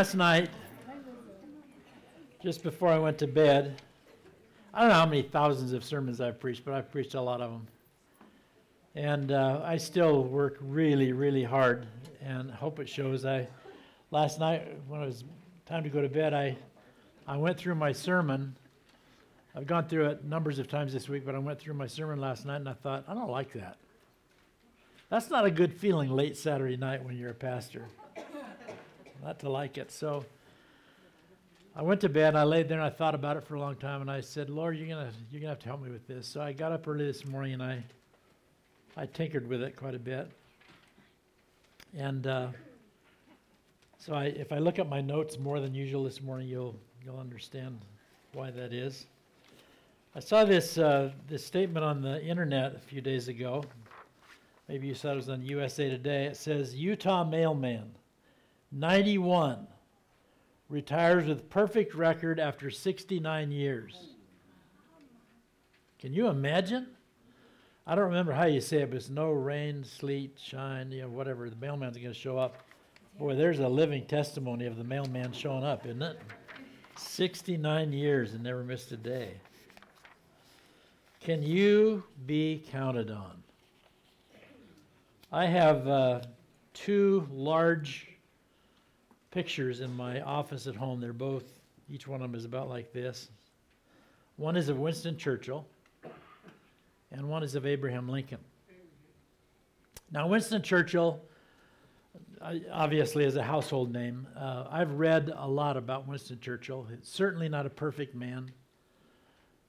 Last night, just before I went to bed, I don't know how many thousands of sermons I've preached, but I've preached a lot of them. And uh, I still work really, really hard, and hope it shows. I last night when it was time to go to bed, I I went through my sermon. I've gone through it numbers of times this week, but I went through my sermon last night, and I thought I don't like that. That's not a good feeling late Saturday night when you're a pastor. Not to like it. So I went to bed. I laid there and I thought about it for a long time, and I said, "Lord, you're gonna you're gonna have to help me with this." So I got up early this morning and I I tinkered with it quite a bit. And uh, so I, if I look at my notes more than usual this morning, you'll, you'll understand why that is. I saw this, uh, this statement on the internet a few days ago. Maybe you saw it was on USA Today. It says Utah mailman, 91, retires with perfect record after 69 years. Can you imagine? I don't remember how you say it, but it's no rain, sleet, shine, you know, whatever. The mailman's going to show up. Boy, there's a living testimony of the mailman showing up, isn't it? 69 years and never missed a day. Can you be counted on? I have uh, two large pictures in my office at home. They're both, each one of them is about like this. One is of Winston Churchill and one is of Abraham Lincoln. Now, Winston Churchill obviously is a household name. Uh, I've read a lot about Winston Churchill. He's certainly not a perfect man.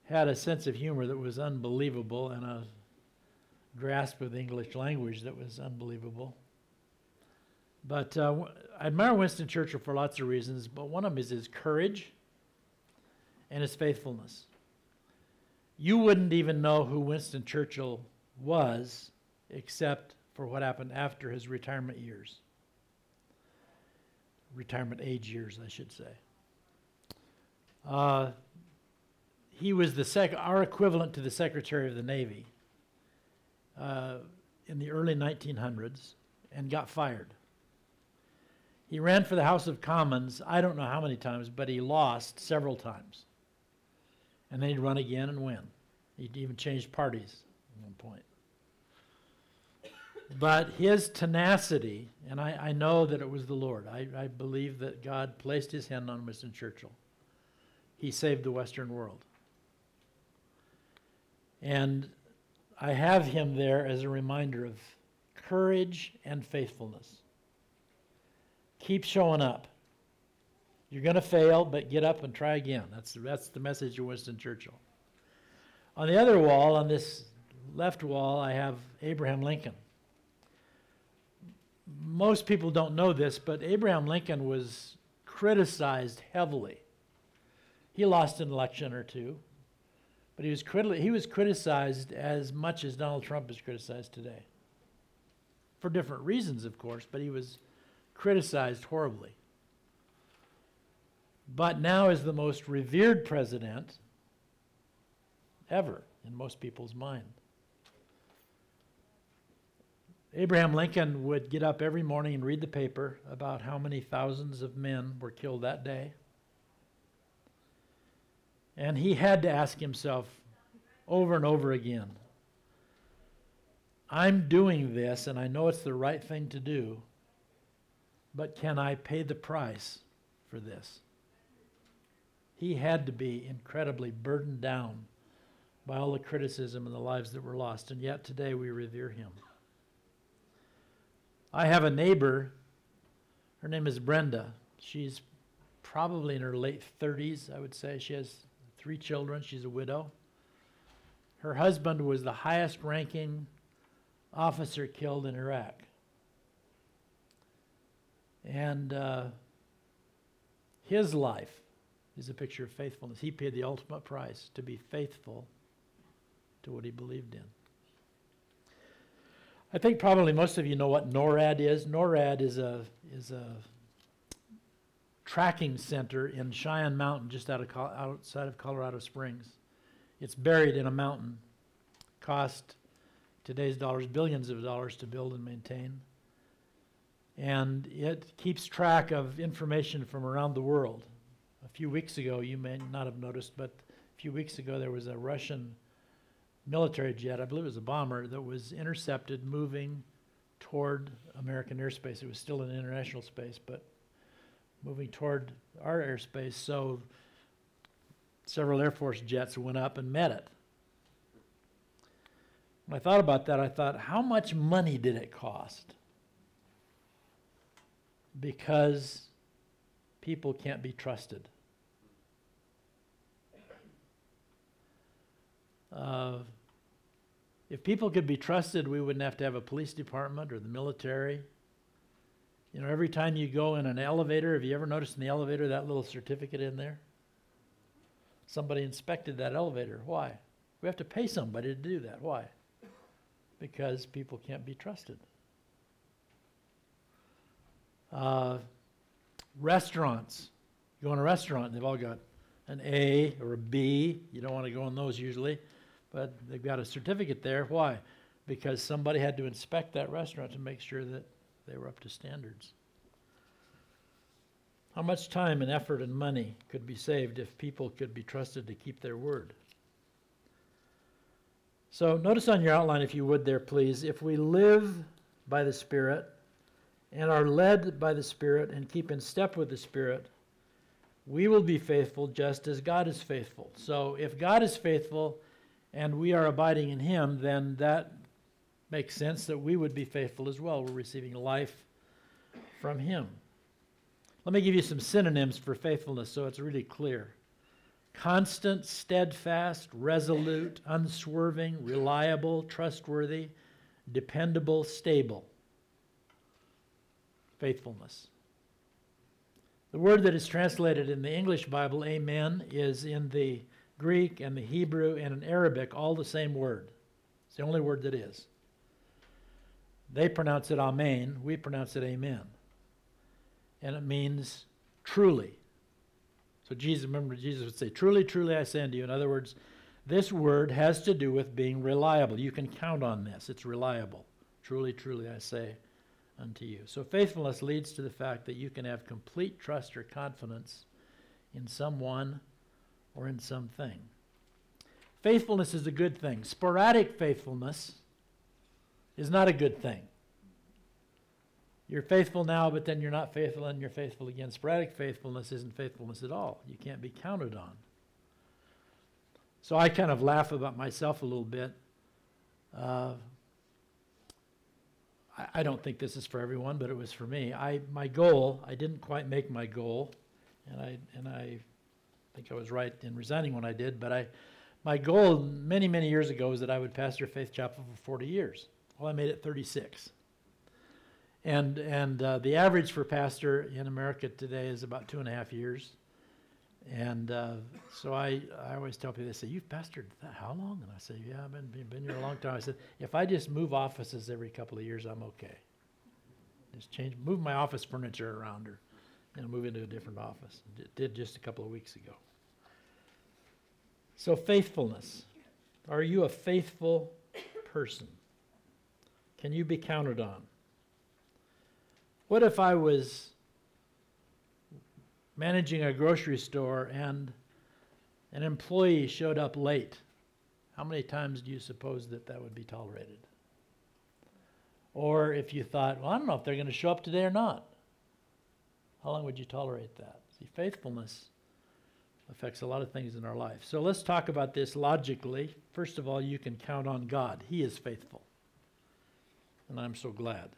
Had a sense of humor that was unbelievable and a grasp of the English language that was unbelievable. But uh, I admire Winston Churchill for lots of reasons, but one of them is his courage and his faithfulness you wouldn't even know who Winston Churchill was except for what happened after his retirement years. Retirement age years, I should say. Uh, he was the sec- our equivalent to the Secretary of the Navy uh, in the early 1900s and got fired. He ran for the House of Commons, I don't know how many times, but he lost several times and then he'd run again and win. He'd even change parties at one point. But his tenacity, and I, I know that it was the Lord, I, I believe that God placed his hand on Winston Churchill. He saved the Western world. And I have him there as a reminder of courage and faithfulness. Keep showing up. You're going to fail, but get up and try again. That's, that's the message of Winston Churchill. On the other wall, on this left wall, I have Abraham Lincoln. Most people don't know this, but Abraham Lincoln was criticized heavily. He lost an election or two, but he was, criti- he was criticized as much as Donald Trump is criticized today. For different reasons, of course, but he was criticized horribly but now is the most revered president ever in most people's mind. Abraham Lincoln would get up every morning and read the paper about how many thousands of men were killed that day. And he had to ask himself over and over again I'm doing this, and I know it's the right thing to do, but can I pay the price for this? he had to be incredibly burdened down by all the criticism and the lives that were lost, and yet today we revere him. I have a neighbor, her name is Brenda. She's probably in her late 30s, I would say. She has three children, she's a widow. Her husband was the highest ranking officer killed in Iraq. And uh, his life is a picture of faithfulness. He paid the ultimate price to be faithful to what he believed in. I think probably most of you know what NORAD is. NORAD is a is a tracking center in Cheyenne Mountain, just out of outside of Colorado Springs. It's buried in a mountain. Cost today's dollars billions of dollars to build and maintain. And it keeps track of information from around the world. A few weeks ago, you may not have noticed, but a few weeks ago there was a Russian military jet, I believe it was a bomber, that was intercepted moving toward American airspace. It was still in international space, but moving toward our airspace. So several Air Force jets went up and met it. When I thought about that, I thought, how much money did it cost? Because people can't be trusted. Uh, if people could be trusted, we wouldn't have to have a police department or the military. You know, every time you go in an elevator, have you ever noticed in the elevator that little certificate in there? Somebody inspected that elevator. Why? We have to pay somebody to do that. Why? Because people can't be trusted. Uh, restaurants. You go in a restaurant, they've all got an A or a B. You don't want to go in those usually, but they've got a certificate there. Why? Because somebody had to inspect that restaurant to make sure that they were up to standards. How much time and effort and money could be saved if people could be trusted to keep their word? So, notice on your outline, if you would, there, please, if we live by the Spirit and are led by the Spirit and keep in step with the Spirit, we will be faithful just as God is faithful. So, if God is faithful and we are abiding in Him, then that makes sense that we would be faithful as well. We're receiving life from Him. Let me give you some synonyms for faithfulness so it's really clear constant, steadfast, resolute, unswerving, reliable, trustworthy, dependable, stable. Faithfulness. The word that is translated in the English Bible, amen, is in the Greek and the Hebrew and in Arabic all the same word. It's the only word that is. They pronounce it amen, we pronounce it amen. And it means truly. So Jesus, remember, Jesus would say, Truly, truly, I say unto you. In other words, this word has to do with being reliable. You can count on this, it's reliable. Truly, truly, I say unto you. So faithfulness leads to the fact that you can have complete trust or confidence in someone or in something. Faithfulness is a good thing. Sporadic faithfulness is not a good thing. You're faithful now, but then you're not faithful and you're faithful again. Sporadic faithfulness isn't faithfulness at all. You can't be counted on. So I kind of laugh about myself a little bit. Uh, I, don't think this is for everyone, but it was for me. I my goal, I didn't quite make my goal, and I and I think I was right in resigning when I did. But I, my goal many many years ago was that I would pastor Faith Chapel for 40 years. Well, I made it 36. And, and uh, the average for pastor in America today is about two and a half years. And uh, so I, I always tell people, they say, You've pastored that, how long? And I say, Yeah, I've been, been here a long time. I said, If I just move offices every couple of years, I'm okay. Just change, move my office furniture around or and move into a different office. D- did just a couple of weeks ago. So, faithfulness. Are you a faithful person? Can you be counted on? What if I was managing a grocery store and an employee showed up late? How many times do you suppose that that would be tolerated? Or if you thought, well, I don't know if they're going to show up today or not, how long would you tolerate that? See, faithfulness affects a lot of things in our life. So let's talk about this logically. First of all, you can count on God, He is faithful. And I'm so glad.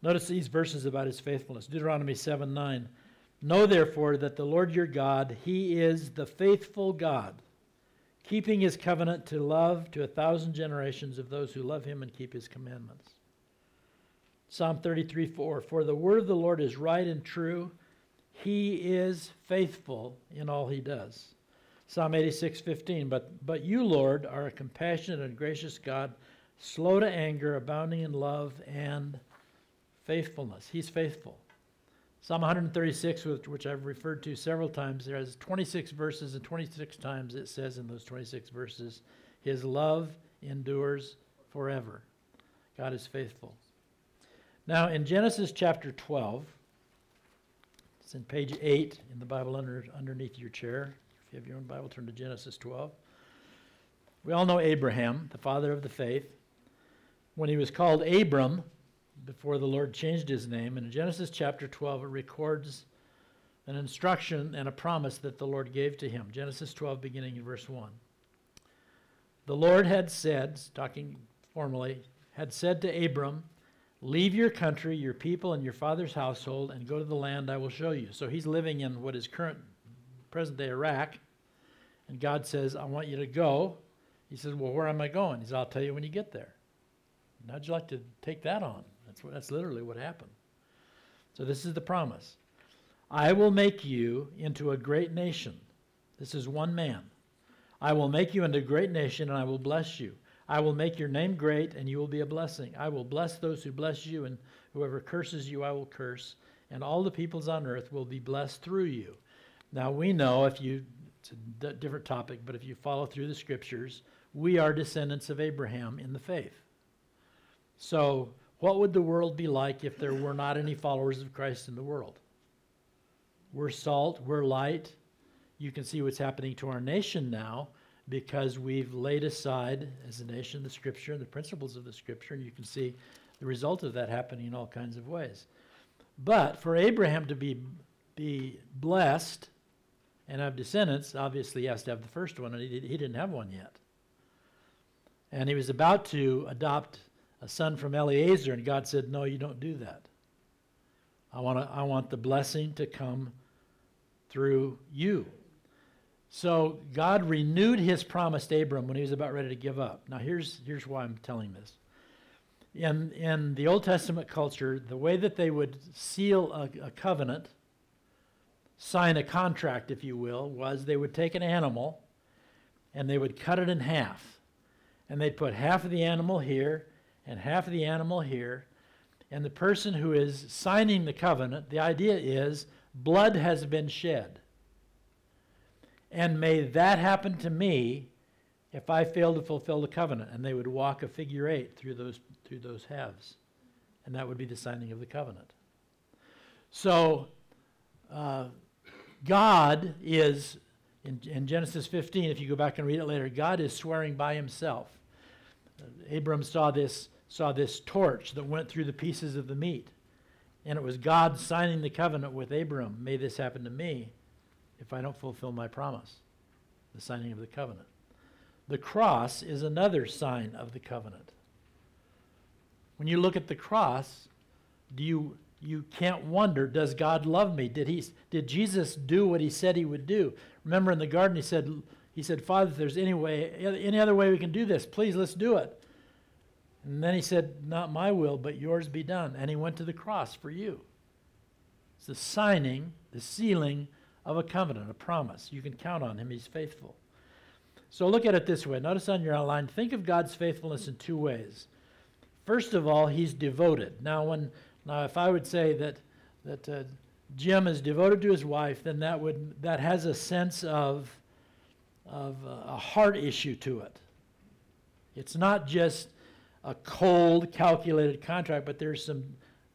Notice these verses about his faithfulness. Deuteronomy 7 9. Know therefore that the Lord your God, he is the faithful God, keeping his covenant to love to a thousand generations of those who love him and keep his commandments. Psalm 33 4. For the word of the Lord is right and true. He is faithful in all he does. Psalm 86 15. But, but you, Lord, are a compassionate and gracious God, slow to anger, abounding in love and faithfulness. He's faithful. Psalm 136, which I've referred to several times, there has 26 verses, and 26 times it says in those 26 verses, His love endures forever. God is faithful. Now, in Genesis chapter 12, it's in page 8 in the Bible under, underneath your chair. If you have your own Bible, turn to Genesis 12. We all know Abraham, the father of the faith. When he was called Abram, before the Lord changed his name, And in Genesis chapter 12, it records an instruction and a promise that the Lord gave to him. Genesis 12, beginning in verse 1. The Lord had said, talking formally, had said to Abram, Leave your country, your people, and your father's household, and go to the land I will show you. So he's living in what is current, present day Iraq. And God says, I want you to go. He says, Well, where am I going? He says, I'll tell you when you get there. How'd you like to take that on? That's, what, that's literally what happened. So this is the promise I will make you into a great nation. This is one man. I will make you into a great nation, and I will bless you. I will make your name great, and you will be a blessing. I will bless those who bless you, and whoever curses you, I will curse. And all the peoples on earth will be blessed through you. Now, we know if you, it's a d- different topic, but if you follow through the scriptures, we are descendants of Abraham in the faith. So, what would the world be like if there were not any followers of Christ in the world? We're salt, we're light. You can see what's happening to our nation now because we've laid aside as a nation the scripture and the principles of the scripture, and you can see the result of that happening in all kinds of ways. But for Abraham to be, be blessed and have descendants, obviously he has to have the first one, and he, he didn't have one yet. And he was about to adopt a son from Eliezer, and God said, No, you don't do that. I, wanna, I want the blessing to come through you. So God renewed his promise to Abram when he was about ready to give up. Now here's here's why I'm telling this. In in the Old Testament culture, the way that they would seal a, a covenant, sign a contract, if you will, was they would take an animal and they would cut it in half. And they'd put half of the animal here and half of the animal here. And the person who is signing the covenant, the idea is blood has been shed. And may that happen to me if I fail to fulfill the covenant. And they would walk a figure eight through those, through those halves. And that would be the signing of the covenant. So, uh, God is, in, in, Genesis 15, if you go back and read it later, God is swearing by himself. Uh, Abram saw this, saw this torch that went through the pieces of the meat. And it was God signing the covenant with Abram. May this happen to me if I don't fulfill my promise, the signing of the covenant. The cross is another sign of the covenant. When you look at the cross, do you you can't wonder, does God love me? Did he did Jesus do what he said he would do? Remember in the garden he said he said, "Father, if there's any way any other way we can do this, please let's do it." And then he said, "Not my will, but yours be done." And he went to the cross for you. It's the signing, the sealing of a covenant, a promise. You can count on him, he's faithful. So look at it this way. Notice on your outline, think of God's faithfulness in two ways. First of all, he's devoted. Now, when now if I would say that that uh, Jim is devoted to his wife, then that would that has a sense of of uh, a heart issue to it. It's not just a cold, calculated contract, but there's some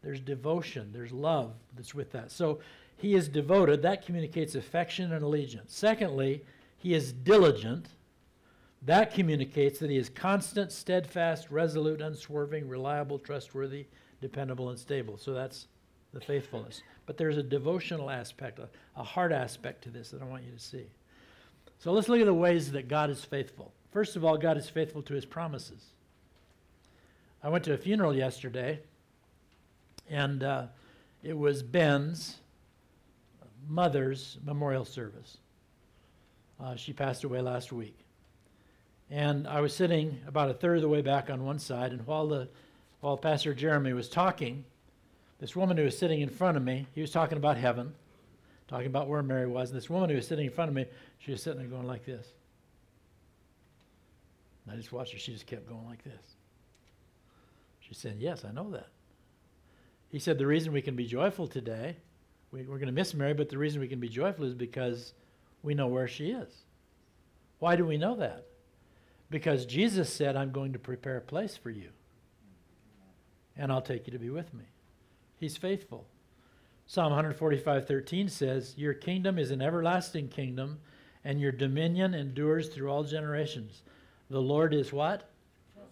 there's devotion, there's love that's with that. So he is devoted. That communicates affection and allegiance. Secondly, he is diligent. That communicates that he is constant, steadfast, resolute, unswerving, reliable, trustworthy, dependable, and stable. So that's the faithfulness. But there's a devotional aspect, a, a heart aspect to this that I want you to see. So let's look at the ways that God is faithful. First of all, God is faithful to his promises. I went to a funeral yesterday, and uh, it was Ben's mother's memorial service. Uh, she passed away last week. And I was sitting about a third of the way back on one side, and while, the, while Pastor Jeremy was talking, this woman who was sitting in front of me, he was talking about heaven, talking about where Mary was, and this woman who was sitting in front of me, she was sitting there going like this. And I just watched her, she just kept going like this. She said, Yes, I know that. He said, The reason we can be joyful today we, we're going to miss Mary, but the reason we can be joyful is because we know where she is. Why do we know that? Because Jesus said, I'm going to prepare a place for you, and I'll take you to be with me. He's faithful. Psalm 145:13 says, "Your kingdom is an everlasting kingdom, and your dominion endures through all generations." The Lord is what?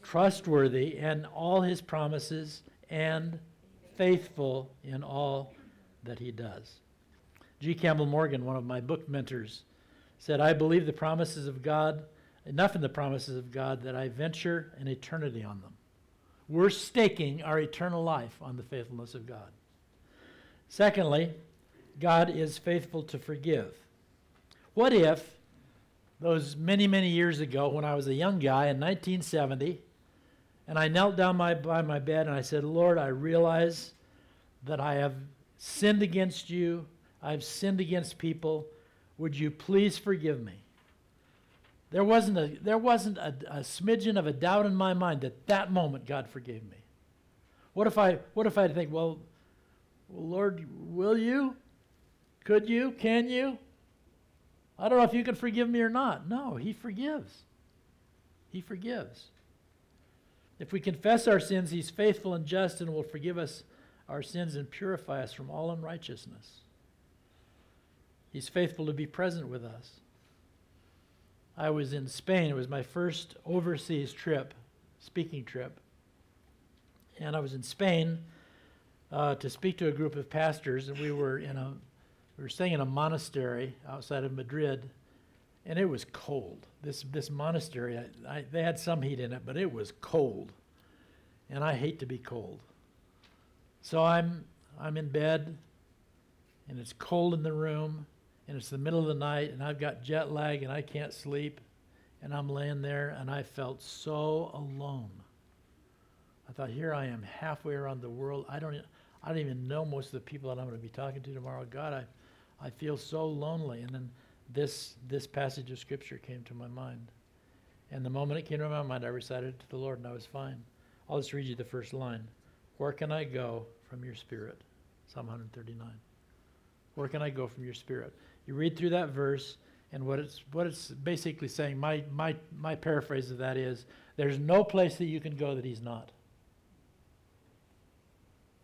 Trustworthy in all his promises and faithful in all that he does. G. Campbell Morgan, one of my book mentors, said, I believe the promises of God, enough in the promises of God that I venture an eternity on them. We're staking our eternal life on the faithfulness of God. Secondly, God is faithful to forgive. What if those many, many years ago, when I was a young guy in 1970, and I knelt down my, by my bed and I said, Lord, I realize that I have sinned against you, I've sinned against people. Would you please forgive me? There wasn't a, there wasn't a, a smidgen of a doubt in my mind that that moment God forgave me. What if I, what if I think, well, well, Lord, will you? Could you? Can you? I don't know if you can forgive me or not. No, He forgives. He forgives. If we confess our sins, He's faithful and just and will forgive us our sins and purify us from all unrighteousness. He's faithful to be present with us. I was in Spain. It was my first overseas trip, speaking trip. And I was in Spain uh, to speak to a group of pastors, and we were in a we were staying in a monastery outside of Madrid, and it was cold. This this monastery, I, I, they had some heat in it, but it was cold, and I hate to be cold. So I'm I'm in bed, and it's cold in the room, and it's the middle of the night, and I've got jet lag, and I can't sleep, and I'm laying there, and I felt so alone. I thought, here I am, halfway around the world. I don't, I don't even know most of the people that I'm going to be talking to tomorrow. God, I, I feel so lonely. And then this this passage of scripture came to my mind, and the moment it came to my mind, I recited it to the Lord, and I was fine. I'll just read you the first line. Where can I go from your spirit? Psalm 139. Where can I go from your spirit? You read through that verse, and what it's what it's basically saying, my my my paraphrase of that is there's no place that you can go that he's not.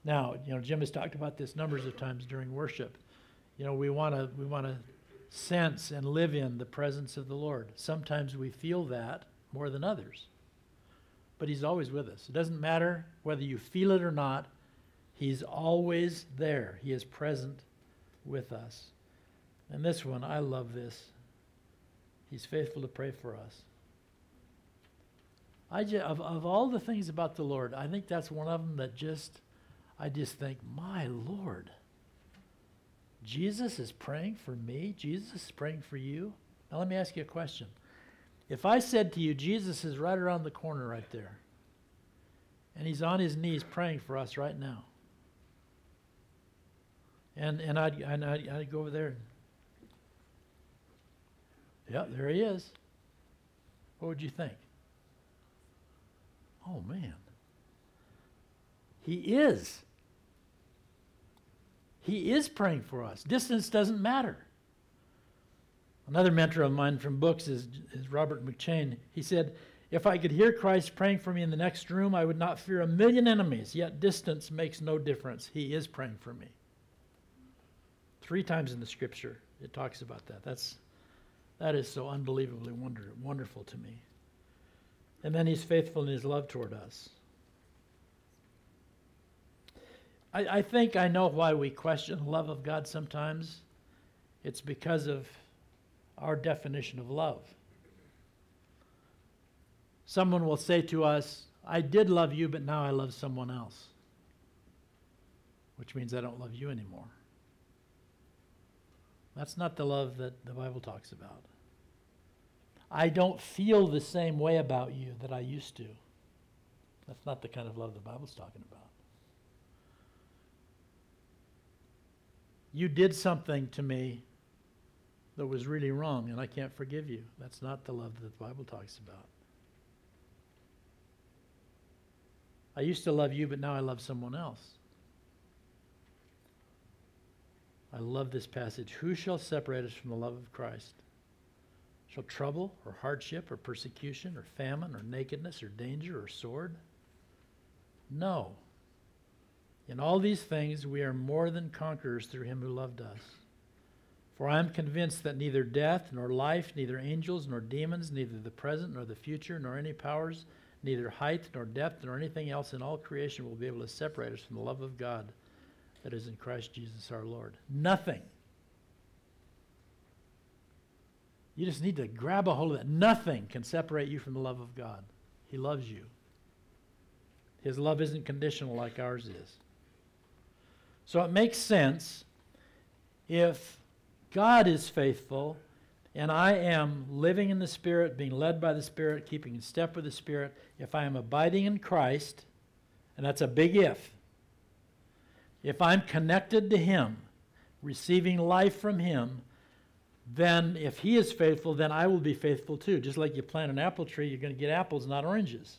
Now, you know, Jim has talked about this numbers of times during worship. You know, we want to we want to sense and live in the presence of the Lord. Sometimes we feel that more than others. But he's always with us. It doesn't matter whether you feel it or not. He's always there. He is present with us. And this one, I love this. He's faithful to pray for us. I just, of, of all the things about the Lord, I think that's one of them that just, I just think, my Lord, Jesus is praying for me. Jesus is praying for you. Now, let me ask you a question. If I said to you, Jesus is right around the corner right there, and he's on his knees praying for us right now, and, and, I'd, and I'd, I'd go over there yeah, there he is. What would you think? Oh, man. He is. He is praying for us. Distance doesn't matter. Another mentor of mine from books is, is Robert McCheyne. He said, If I could hear Christ praying for me in the next room, I would not fear a million enemies, yet distance makes no difference. He is praying for me. Three times in the scripture it talks about that. That's that is so unbelievably wonder, wonderful to me. And then he's faithful in his love toward us. I, I think I know why we question the love of God sometimes. It's because of our definition of love. Someone will say to us, I did love you, but now I love someone else, which means I don't love you anymore. That's not the love that the Bible talks about. I don't feel the same way about you that I used to. That's not the kind of love the Bible's talking about. You did something to me that was really wrong, and I can't forgive you. That's not the love that the Bible talks about. I used to love you, but now I love someone else. I love this passage. Who shall separate us from the love of Christ? Shall trouble or hardship or persecution or famine or nakedness or danger or sword? No. In all these things, we are more than conquerors through him who loved us. For I am convinced that neither death, nor life, neither angels, nor demons, neither the present, nor the future, nor any powers, neither height, nor depth, nor anything else in all creation will be able to separate us from the love of God that is in Christ Jesus our Lord. Nothing. You just need to grab a hold of that. Nothing can separate you from the love of God. He loves you. His love isn't conditional like ours is. So it makes sense if God is faithful and I am living in the Spirit, being led by the Spirit, keeping in step with the Spirit, if I am abiding in Christ, and that's a big if, if I'm connected to Him, receiving life from Him, then if He is faithful, then I will be faithful too. Just like you plant an apple tree, you're going to get apples, not oranges.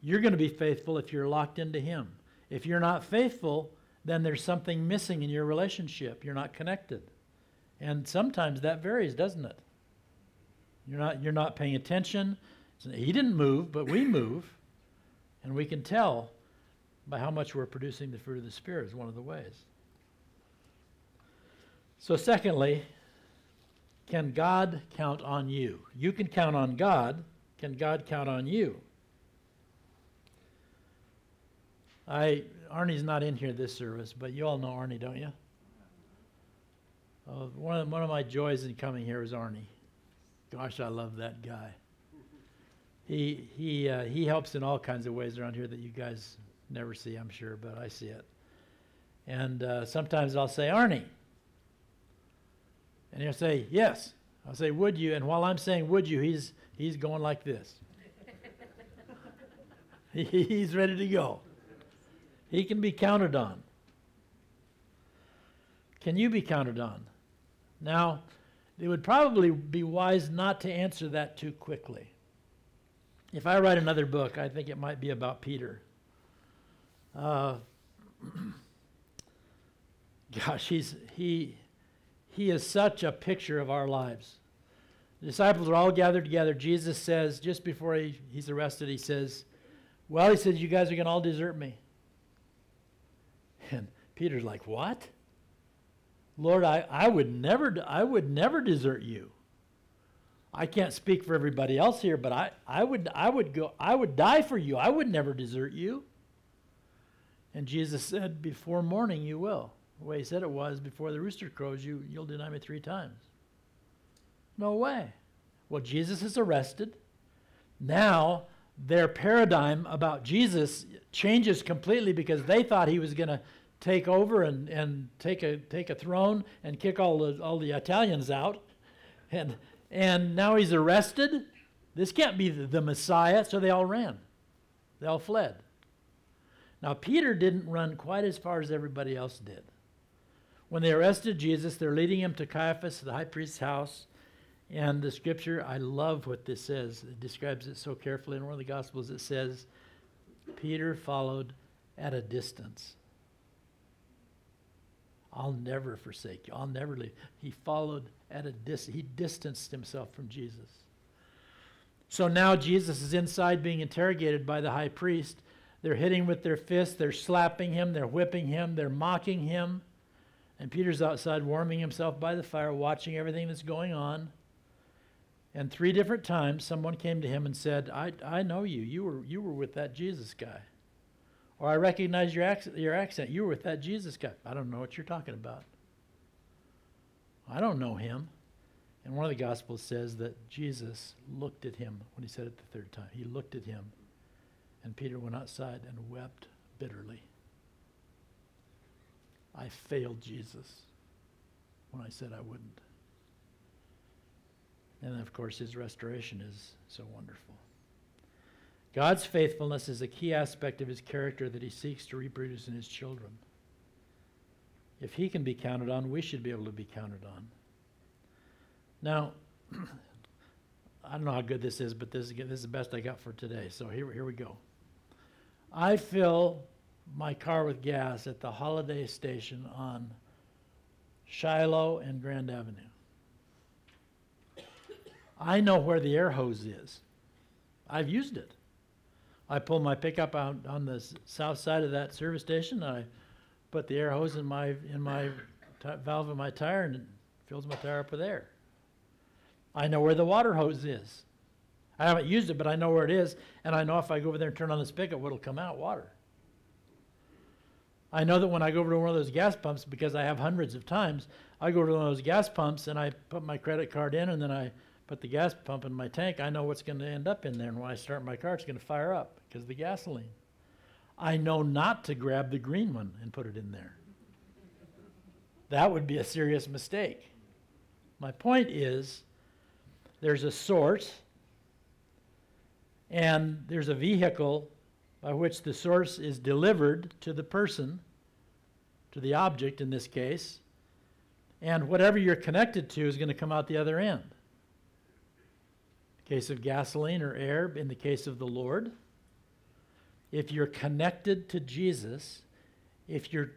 You're going to be faithful if you're locked into Him. If you're not faithful, then there's something missing in your relationship. You're not connected. And sometimes that varies, doesn't it? You're not, you're not paying attention. He didn't move, but we move. And we can tell by how much we're producing the fruit of the Spirit, is one of the ways. So, secondly, can God count on you? You can count on God. Can God count on you? I Arnie's not in here this service, but you all know Arnie, don't you? Uh, one, of, one of my joys in coming here is Arnie. Gosh, I love that guy. He he uh, he helps in all kinds of ways around here that you guys never see, I'm sure, but I see it. And uh, sometimes I'll say, Arnie, and he'll say, Yes. I'll say, Would you? And while I'm saying, Would you, he's he's going like this. he's ready to go. He can be counted on. Can you be counted on? Now, it would probably be wise not to answer that too quickly. If I write another book, I think it might be about Peter. Uh, gosh, he's, he, he is such a picture of our lives. The disciples are all gathered together. Jesus says, just before he, he's arrested, he says, Well, he says, You guys are going to all desert me. And Peter's like, What? Lord, I, I would never I would never desert you. I can't speak for everybody else here, but I, I would I would go I would die for you. I would never desert you. And Jesus said, Before morning you will. The way he said it was, before the rooster crows, you you'll deny me three times. No way. Well, Jesus is arrested. Now their paradigm about Jesus changes completely because they thought he was going to take over and, and take a take a throne and kick all the all the Italians out. And and now he's arrested. This can't be the, the Messiah, so they all ran. They all fled. Now Peter didn't run quite as far as everybody else did. When they arrested Jesus, they're leading him to Caiaphas, the high priest's house. And the scripture, I love what this says. It describes it so carefully. In one of the Gospels, it says, Peter followed at a distance. I'll never forsake you. I'll never leave. He followed at a distance. He distanced himself from Jesus. So now Jesus is inside being interrogated by the high priest. They're hitting with their fists, they're slapping him, they're whipping him, they're mocking him. And Peter's outside warming himself by the fire, watching everything that's going on. And three different times, someone came to him and said, I, I know you. You were, you were with that Jesus guy. Or I recognize your accent, your accent. You were with that Jesus guy. I don't know what you're talking about. I don't know him. And one of the Gospels says that Jesus looked at him when he said it the third time. He looked at him. And Peter went outside and wept bitterly. I failed Jesus when I said I wouldn't. And of course, his restoration is so wonderful. God's faithfulness is a key aspect of his character that he seeks to reproduce in his children. If he can be counted on, we should be able to be counted on. Now, I don't know how good this is, but this is, this is the best I got for today. So here, here we go. I fill my car with gas at the holiday station on Shiloh and Grand Avenue. I know where the air hose is. I've used it. I pull my pickup out on the south side of that service station. I put the air hose in my in my t- valve in my tire and it fills my tire up with air. I know where the water hose is. I haven't used it, but I know where it is, and I know if I go over there and turn on the spigot, what'll come out? Water. I know that when I go over to one of those gas pumps, because I have hundreds of times, I go to one of those gas pumps and I put my credit card in and then I put the gas pump in my tank. I know what's going to end up in there. And when I start my car, it's going to fire up because of the gasoline. I know not to grab the green one and put it in there. That would be a serious mistake. My point is there's a source and there's a vehicle by which the source is delivered to the person, to the object in this case, and whatever you're connected to is going to come out the other end. Case of gasoline or air, in the case of the Lord, if you're connected to Jesus, if you're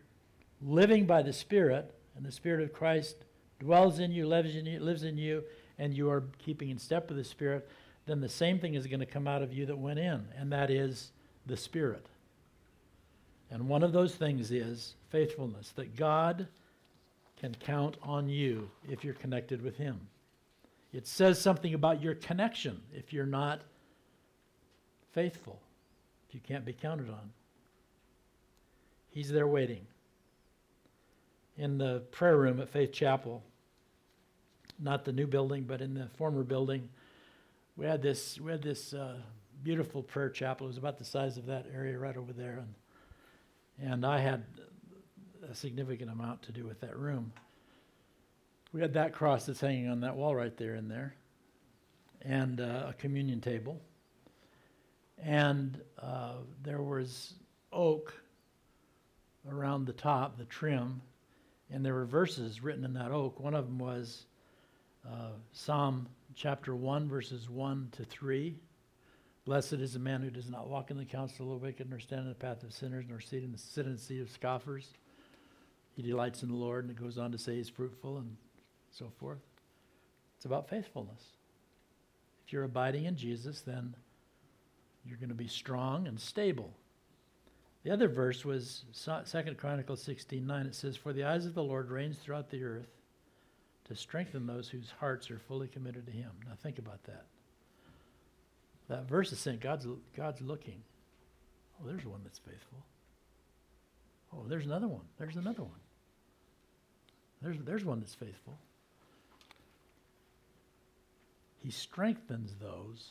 living by the Spirit, and the Spirit of Christ dwells in you, lives in you, lives in you, and you are keeping in step with the Spirit, then the same thing is going to come out of you that went in, and that is the Spirit. And one of those things is faithfulness, that God can count on you if you're connected with Him. It says something about your connection if you're not faithful, if you can't be counted on. He's there waiting. In the prayer room at Faith Chapel, not the new building, but in the former building, we had this we had this uh, beautiful prayer chapel. It was about the size of that area right over there, and and I had a significant amount to do with that room. We had that cross that's hanging on that wall right there in there, and uh, a communion table, and uh, there was oak around the top, the trim, and there were verses written in that oak. One of them was uh, Psalm chapter 1, verses 1 to 3. Blessed is the man who does not walk in the counsel of the wicked, nor stand in the path of sinners, nor sit in the, sit seat of scoffers. He delights in the Lord, and it goes on to say he's fruitful and so forth. It's about faithfulness. If you're abiding in Jesus, then you're going to be strong and stable. The other verse was Second Chronicles 16 9. It says, For the eyes of the Lord reigns throughout the earth to strengthen those whose hearts are fully committed to Him. Now think about that. That verse is saying God's, God's looking. Oh, there's one that's faithful. Oh, there's another one. There's another one. There's, there's one that's faithful. He strengthens those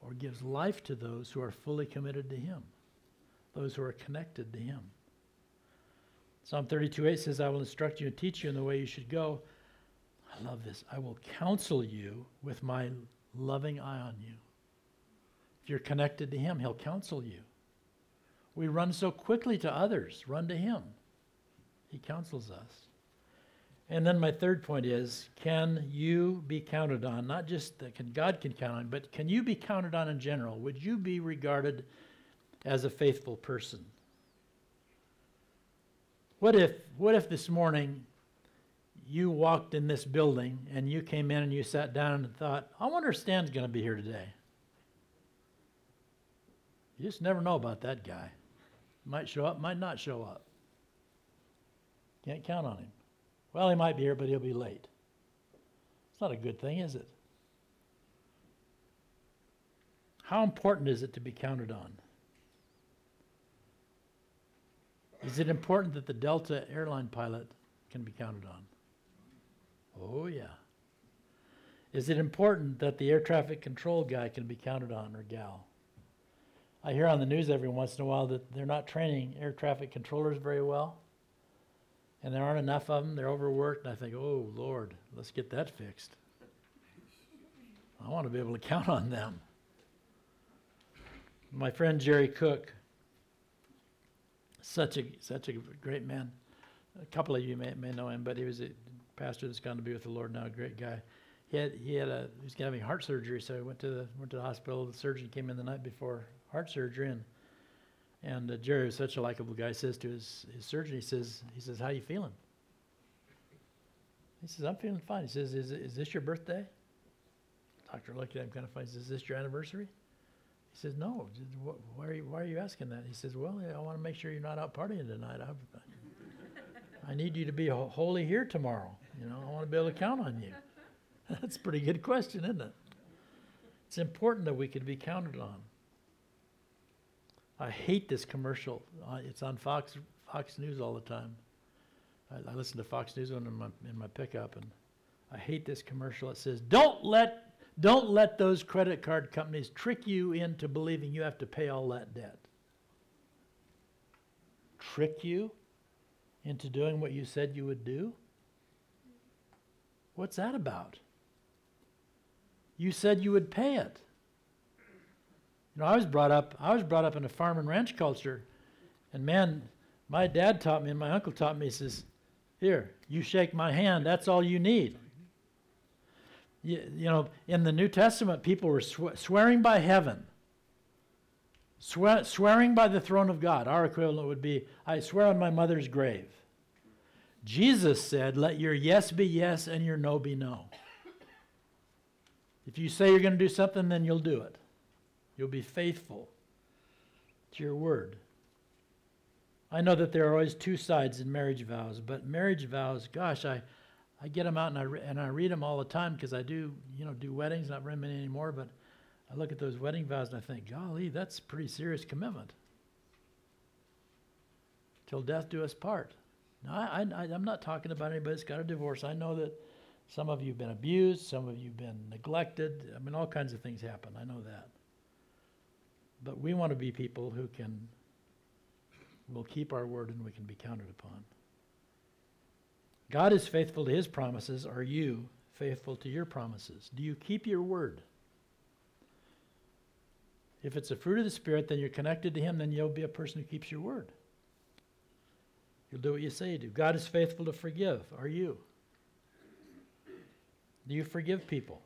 or gives life to those who are fully committed to Him, those who are connected to Him. Psalm 32 8 says, I will instruct you and teach you in the way you should go. I love this. I will counsel you with my loving eye on you. If you're connected to Him, He'll counsel you. We run so quickly to others, run to Him. He counsels us. And then my third point is can you be counted on? Not just that can God can count on, but can you be counted on in general? Would you be regarded as a faithful person? What if what if this morning you walked in this building and you came in and you sat down and thought, I wonder if Stan's going to be here today. You just never know about that guy. Might show up, might not show up. Can't count on him. Well, he might be here, but he'll be late. It's not a good thing, is it? How important is it to be counted on? Is it important that the Delta airline pilot can be counted on? Oh, yeah. Is it important that the air traffic control guy can be counted on or gal? I hear on the news every once in a while that they're not training air traffic controllers very well. And there aren't enough of them. They're overworked. And I think, oh, Lord, let's get that fixed. I want to be able to count on them. My friend Jerry Cook, such a such a great man. A couple of you may, may know him, but he was a pastor that's gone to be with the Lord now. A great guy. He had he had a he was having heart surgery, so he went to the went to the hospital. The surgeon came in the night before heart surgery, and and uh, Jerry was such a likable guy. Says to his his surgeon, he says he says, "How you feeling?" He says, "I'm feeling fine." He says, "Is is this your birthday?" Doctor looked at him kind of funny. He says, "Is this your anniversary?" He says, no. Why are you, why are you asking that? He says, well, I want to make sure you're not out partying tonight. I, I need you to be holy here tomorrow. You know, I want to be able to count on you. That's a pretty good question, isn't it? It's important that we can be counted on. I hate this commercial. It's on Fox Fox News all the time. I, I listen to Fox News in my in my pickup, and I hate this commercial. It says, "Don't let don't let those credit card companies trick you into believing you have to pay all that debt. Trick you into doing what you said you would do? What's that about? You said you would pay it. You know, I was brought up I was brought up in a farm and ranch culture, and man, my dad taught me and my uncle taught me, he says, Here, you shake my hand, that's all you need. You, you know, in the New Testament, people were sw- swearing by heaven, swe- swearing by the throne of God. Our equivalent would be, I swear on my mother's grave. Jesus said, Let your yes be yes and your no be no. If you say you're going to do something, then you'll do it. You'll be faithful to your word. I know that there are always two sides in marriage vows, but marriage vows, gosh, I, I get them out and I, re- and I read them all the time because I do, you know, do weddings, not very many anymore, but I look at those wedding vows and I think, golly, that's pretty serious commitment. Till death do us part. Now, I, I, I'm not talking about anybody that's got a divorce. I know that some of you have been abused, some of you have been neglected. I mean, all kinds of things happen. I know that. But we want to be people who can, will keep our word and we can be counted upon. God is faithful to his promises. Are you faithful to your promises? Do you keep your word? If it's a fruit of the Spirit, then you're connected to him, then you'll be a person who keeps your word. You'll do what you say you do. God is faithful to forgive. Are you? Do you forgive people?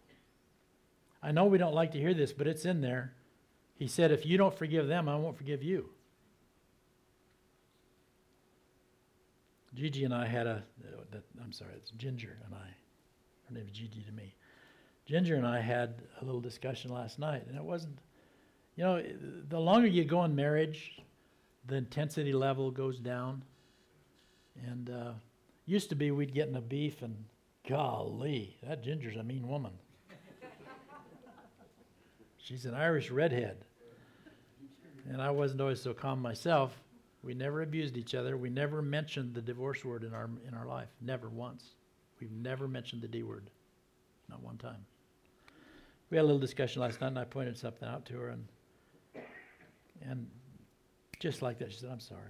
I know we don't like to hear this, but it's in there. He said, If you don't forgive them, I won't forgive you. Gigi and I had a, I'm sorry, it's Ginger and I. Her name is Gigi to me. Ginger and I had a little discussion last night, and it wasn't, you know, the longer you go in marriage, the intensity level goes down. And uh, used to be we'd get in a beef, and golly, that Ginger's a mean woman. She's an Irish redhead. And I wasn't always so calm myself. We never abused each other. We never mentioned the divorce word in our in our life. Never once. We've never mentioned the D word. Not one time. We had a little discussion last night and I pointed something out to her and and just like that, she said, I'm sorry.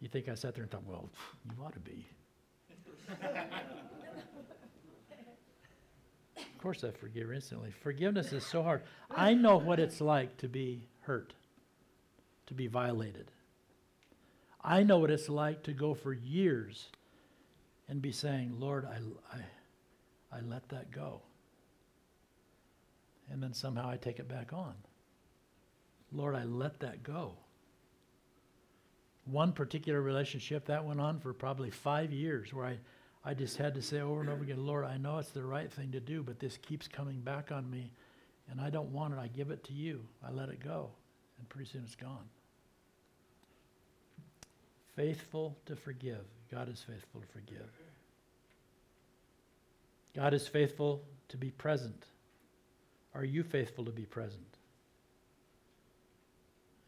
You think I sat there and thought, well, you ought to be. of course I forgive instantly. Forgiveness is so hard. I know what it's like to be hurt, to be violated. I know what it's like to go for years and be saying, Lord, I, I, I let that go. And then somehow I take it back on. Lord, I let that go. One particular relationship that went on for probably five years where I, I just had to say over and over again, Lord, I know it's the right thing to do, but this keeps coming back on me and I don't want it. I give it to you. I let it go. And pretty soon it's gone. Faithful to forgive. God is faithful to forgive. God is faithful to be present. Are you faithful to be present?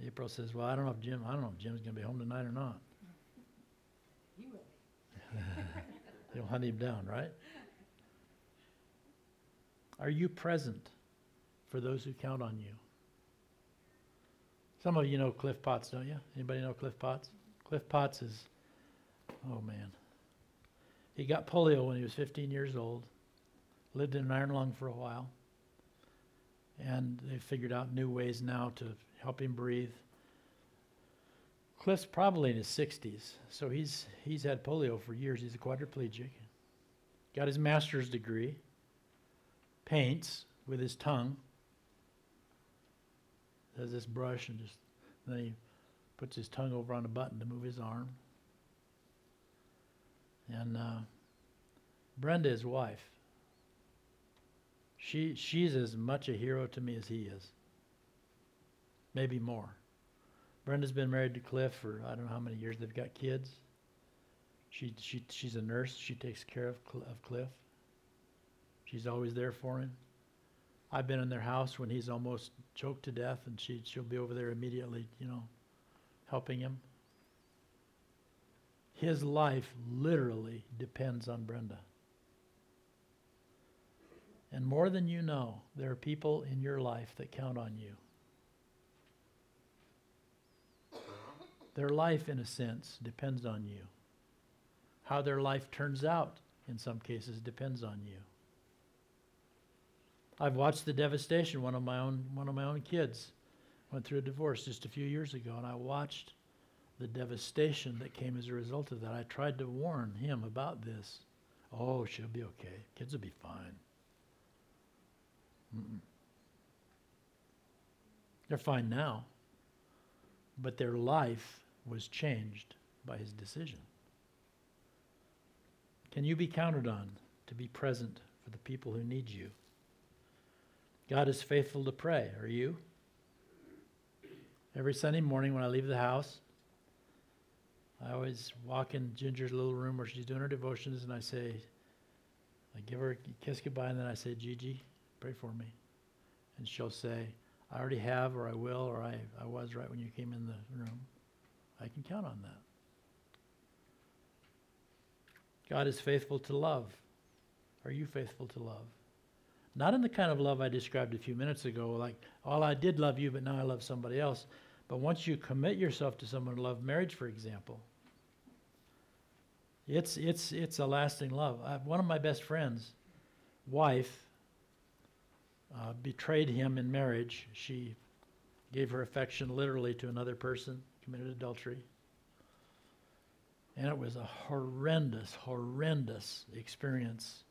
April says, Well, I don't know if Jim, I don't know if Jim's going to be home tonight or not. He will. You'll hunt him down, right? Are you present for those who count on you? Some of you know Cliff Potts, don't you? Anybody know Cliff Potts? Cliff Potts is, oh man. He got polio when he was 15 years old, lived in an iron lung for a while, and they figured out new ways now to help him breathe. Cliff's probably in his 60s, so he's, he's had polio for years. He's a quadriplegic. Got his master's degree, paints with his tongue, has this brush, and just then he puts his tongue over on a button to move his arm. And uh, Brenda, his wife, She, she's as much a hero to me as he is. Maybe more. Brenda's been married to Cliff for I don't know how many years. They've got kids. She, she, she's a nurse. She takes care of, Cl- of Cliff. She's always there for him. I've been in their house when he's almost choked to death, and she, she'll be over there immediately, you know, helping him. His life literally depends on Brenda. And more than you know, there are people in your life that count on you. Their life, in a sense, depends on you. How their life turns out, in some cases, depends on you. I've watched the devastation. One of my own, one of my own kids went through a divorce just a few years ago, and I watched the devastation that came as a result of that. I tried to warn him about this. Oh, she'll be okay. Kids will be fine. Mm-mm. They're fine now, but their life was changed by his decision. Can you be counted on to be present for the people who need you? God is faithful to pray. Are you? Every Sunday morning when I leave the house, I always walk in Ginger's little room where she's doing her devotions, and I say, I give her a kiss goodbye, and then I say, Gigi, pray for me. And she'll say, I already have, or I will, or I, I was right when you came in the room. I can count on that. God is faithful to love. Are you faithful to love? Not in the kind of love I described a few minutes ago, like, all I did love you, but now I love somebody else. But once you commit yourself to someone, love marriage, for example, it's, it's, it's a lasting love. I, one of my best friends' wife uh, betrayed him in marriage. She gave her affection literally to another person, committed adultery. And it was a horrendous, horrendous experience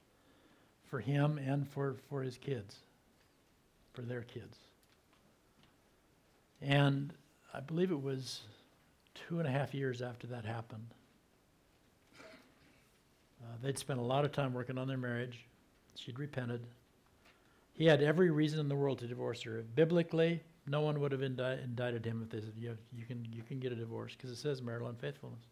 for him and for, for his kids, for their kids. And I believe it was two and a half years after that happened. Uh, they'd spent a lot of time working on their marriage. She'd repented. He had every reason in the world to divorce her. Biblically, no one would have indi- indicted him if they said, you, you, can, you can get a divorce, because it says marital unfaithfulness.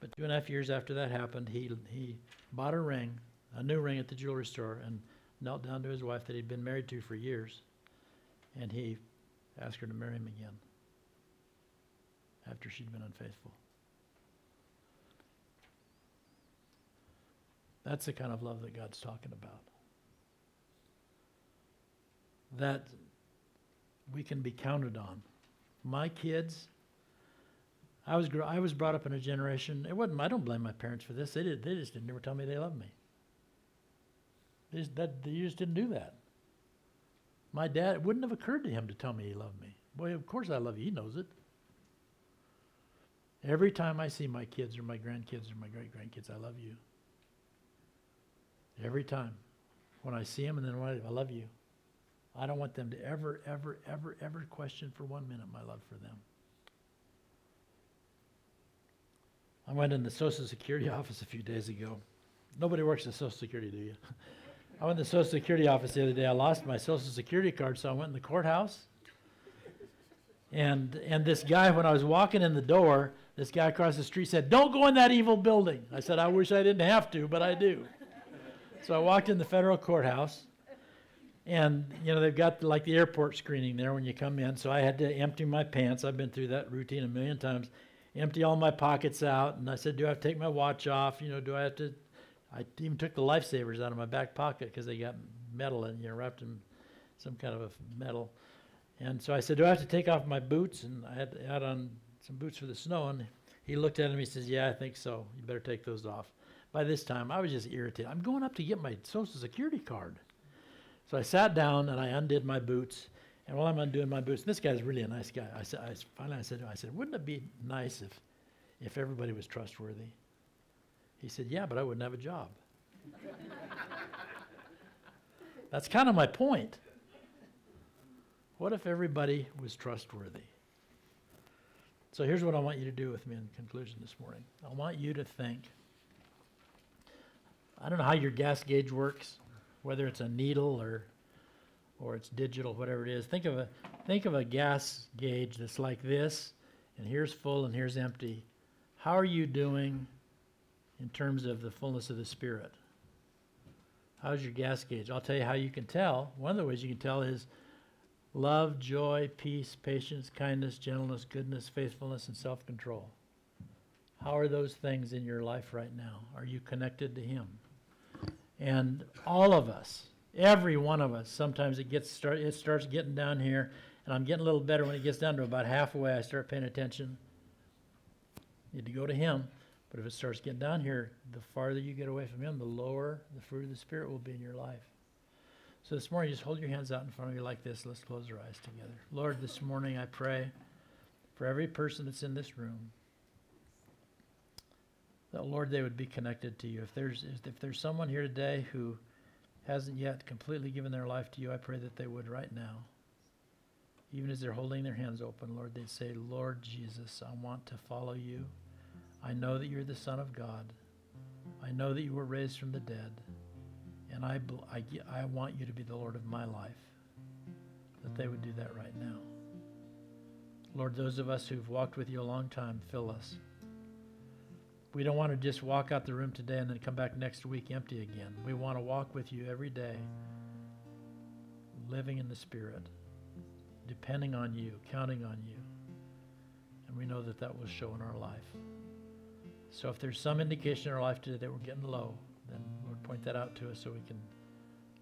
But two and a half years after that happened, he, he bought a ring, a new ring at the jewelry store, and knelt down to his wife that he'd been married to for years. And he asked her to marry him again after she'd been unfaithful. That's the kind of love that God's talking about. That we can be counted on. My kids, I was I was brought up in a generation. It wasn't. I don't blame my parents for this. They did. They just didn't ever tell me they loved me. They just, that, they just didn't do that. My dad. It wouldn't have occurred to him to tell me he loved me. Boy, of course I love you. He knows it. Every time I see my kids or my grandkids or my great grandkids, I love you. Every time. When I see them and then when I, I love you. I don't want them to ever, ever, ever, ever question for one minute my love for them. I went in the Social Security office a few days ago. Nobody works at Social Security, do you? I went in the Social Security office the other day. I lost my Social Security card, so I went in the courthouse. And and this guy, when I was walking in the door, this guy across the street said, "Don't go in that evil building." I said, "I wish I didn't have to, but I do." So I walked in the federal courthouse, and you know they've got like the airport screening there when you come in. So I had to empty my pants. I've been through that routine a million times. Empty all my pockets out, and I said, "Do I have to take my watch off? You know, do I have to?" I even took the lifesavers out of my back pocket because they got metal and you know, wrapped in some kind of a metal. And so I said, "Do I have to take off my boots?" And I had, had on some boots for the snow, and he looked at him. He says, "Yeah, I think so. You better take those off." By this time, I was just irritated. I'm going up to get my Social Security card. So I sat down and I undid my boots. And while I'm undoing my boots, this guy's really a nice guy. I said, I, finally, I said, him, I said, wouldn't it be nice if, if everybody was trustworthy? He said, yeah, but I wouldn't have a job. That's kind of my point. What if everybody was trustworthy? So here's what I want you to do with me in conclusion this morning. I want you to think. I don't know how your gas gauge works, whether it's a needle or or it's digital, whatever it is. Think of a think of a gas gauge that's like this, and here's full and here's empty. How are you doing in terms of the fullness of the Spirit? How's your gas gauge? I'll tell you how you can tell. One of the ways you can tell is love, joy, peace, patience, kindness, gentleness, goodness, faithfulness, and self control. How are those things in your life right now? Are you connected to Him? And all of us, every one of us, sometimes it gets start, it starts getting down here, and I'm getting a little better when it gets down to about halfway. I start paying attention. Need to go to Him. But if it starts getting down here, the farther you get away from Him, the lower the fruit of the Spirit will be in your life. So this morning, just hold your hands out in front of you like this. Let's close our eyes together. Lord, this morning I pray for every person that's in this room that, Lord, they would be connected to you. If there's, if there's someone here today who hasn't yet completely given their life to you, I pray that they would right now. Even as they're holding their hands open, Lord, they'd say, Lord Jesus, I want to follow you. I know that you're the Son of God. I know that you were raised from the dead. And I, I, I want you to be the Lord of my life. That they would do that right now. Lord, those of us who've walked with you a long time, fill us. We don't want to just walk out the room today and then come back next week empty again. We want to walk with you every day, living in the Spirit, depending on you, counting on you. And we know that that will show in our life. So if there's some indication in our life today that we're getting low, then Lord, point that out to us so we can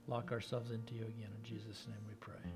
lock ourselves into you again. In Jesus' name we pray.